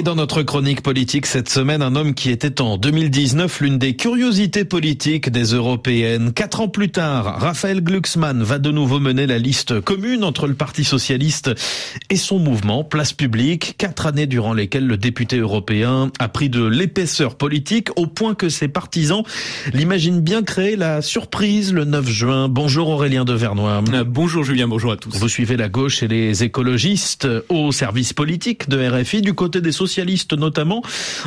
Et dans notre chronique politique cette semaine, un homme qui était en 2019 l'une des curiosités politiques des européennes. Quatre ans plus tard, Raphaël Glucksmann va de nouveau mener la liste commune entre le Parti socialiste et son mouvement Place publique. Quatre années durant lesquelles le député européen a pris de l'épaisseur politique au point que ses partisans l'imaginent bien créer la surprise le 9 juin. Bonjour Aurélien de Vernois. Euh, bonjour Julien, bonjour à tous. Vous suivez la gauche et les écologistes au service politique de RFI. Du côté des socialistes notamment,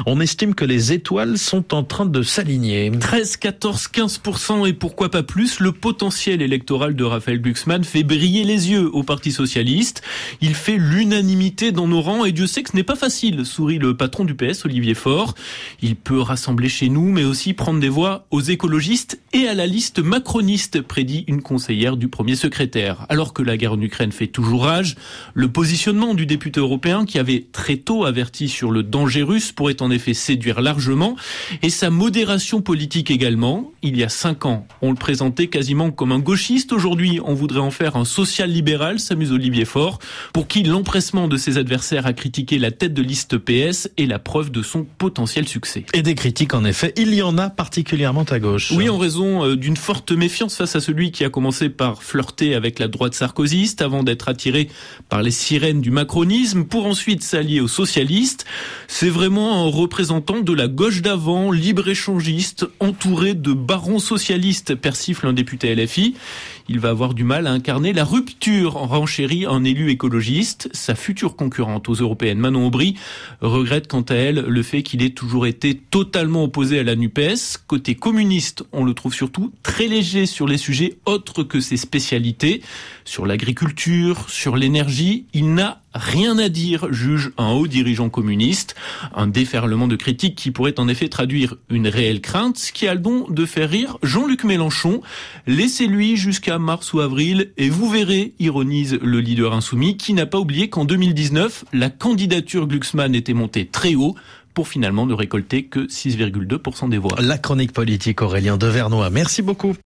on estime que les étoiles sont en train de s'aligner. 13, 14, 15% et pourquoi pas plus, le potentiel électoral de Raphaël Glucksmann fait briller les yeux au Parti Socialiste. Il fait l'unanimité dans nos rangs et Dieu sait que ce n'est pas facile, sourit le patron du PS, Olivier Faure. Il peut rassembler chez nous, mais aussi prendre des voix aux écologistes et à la liste macroniste, prédit une conseillère du premier secrétaire. Alors que la guerre en Ukraine fait toujours rage, le positionnement du député européen qui avait très tôt averti sur le danger russe pourrait en effet séduire largement et sa modération politique également. Il y a cinq ans, on le présentait quasiment comme un gauchiste. Aujourd'hui, on voudrait en faire un social-libéral, s'amuse Olivier Faure, pour qui l'empressement de ses adversaires à critiquer la tête de liste PS est la preuve de son potentiel succès. Et des critiques, en effet, il y en a particulièrement à gauche. Oui, en raison euh, d'une forte méfiance face à celui qui a commencé par flirter avec la droite sarkozyste avant d'être attiré par les sirènes du macronisme pour ensuite s'allier aux socialistes. C'est vraiment un représentant de la gauche d'avant, libre-échangiste, entouré de barons socialistes, persifle un député LFI. Il va avoir du mal à incarner la rupture en renchérit un élu écologiste. Sa future concurrente aux européennes, Manon Aubry, regrette quant à elle le fait qu'il ait toujours été totalement opposé à la NUPES. Côté communiste, on le trouve surtout très léger sur les sujets autres que ses spécialités. Sur l'agriculture, sur l'énergie, il n'a rien à dire, juge un haut dirigeant communiste. Un déferlement de critiques qui pourrait en effet traduire une réelle crainte, ce qui a le don de faire rire Jean-Luc Mélenchon. Laissez-lui jusqu'à mars ou avril et vous verrez, ironise le leader insoumis, qui n'a pas oublié qu'en 2019, la candidature Glucksmann était montée très haut pour finalement ne récolter que 6,2% des voix. La chronique politique Aurélien Devernois. Merci beaucoup.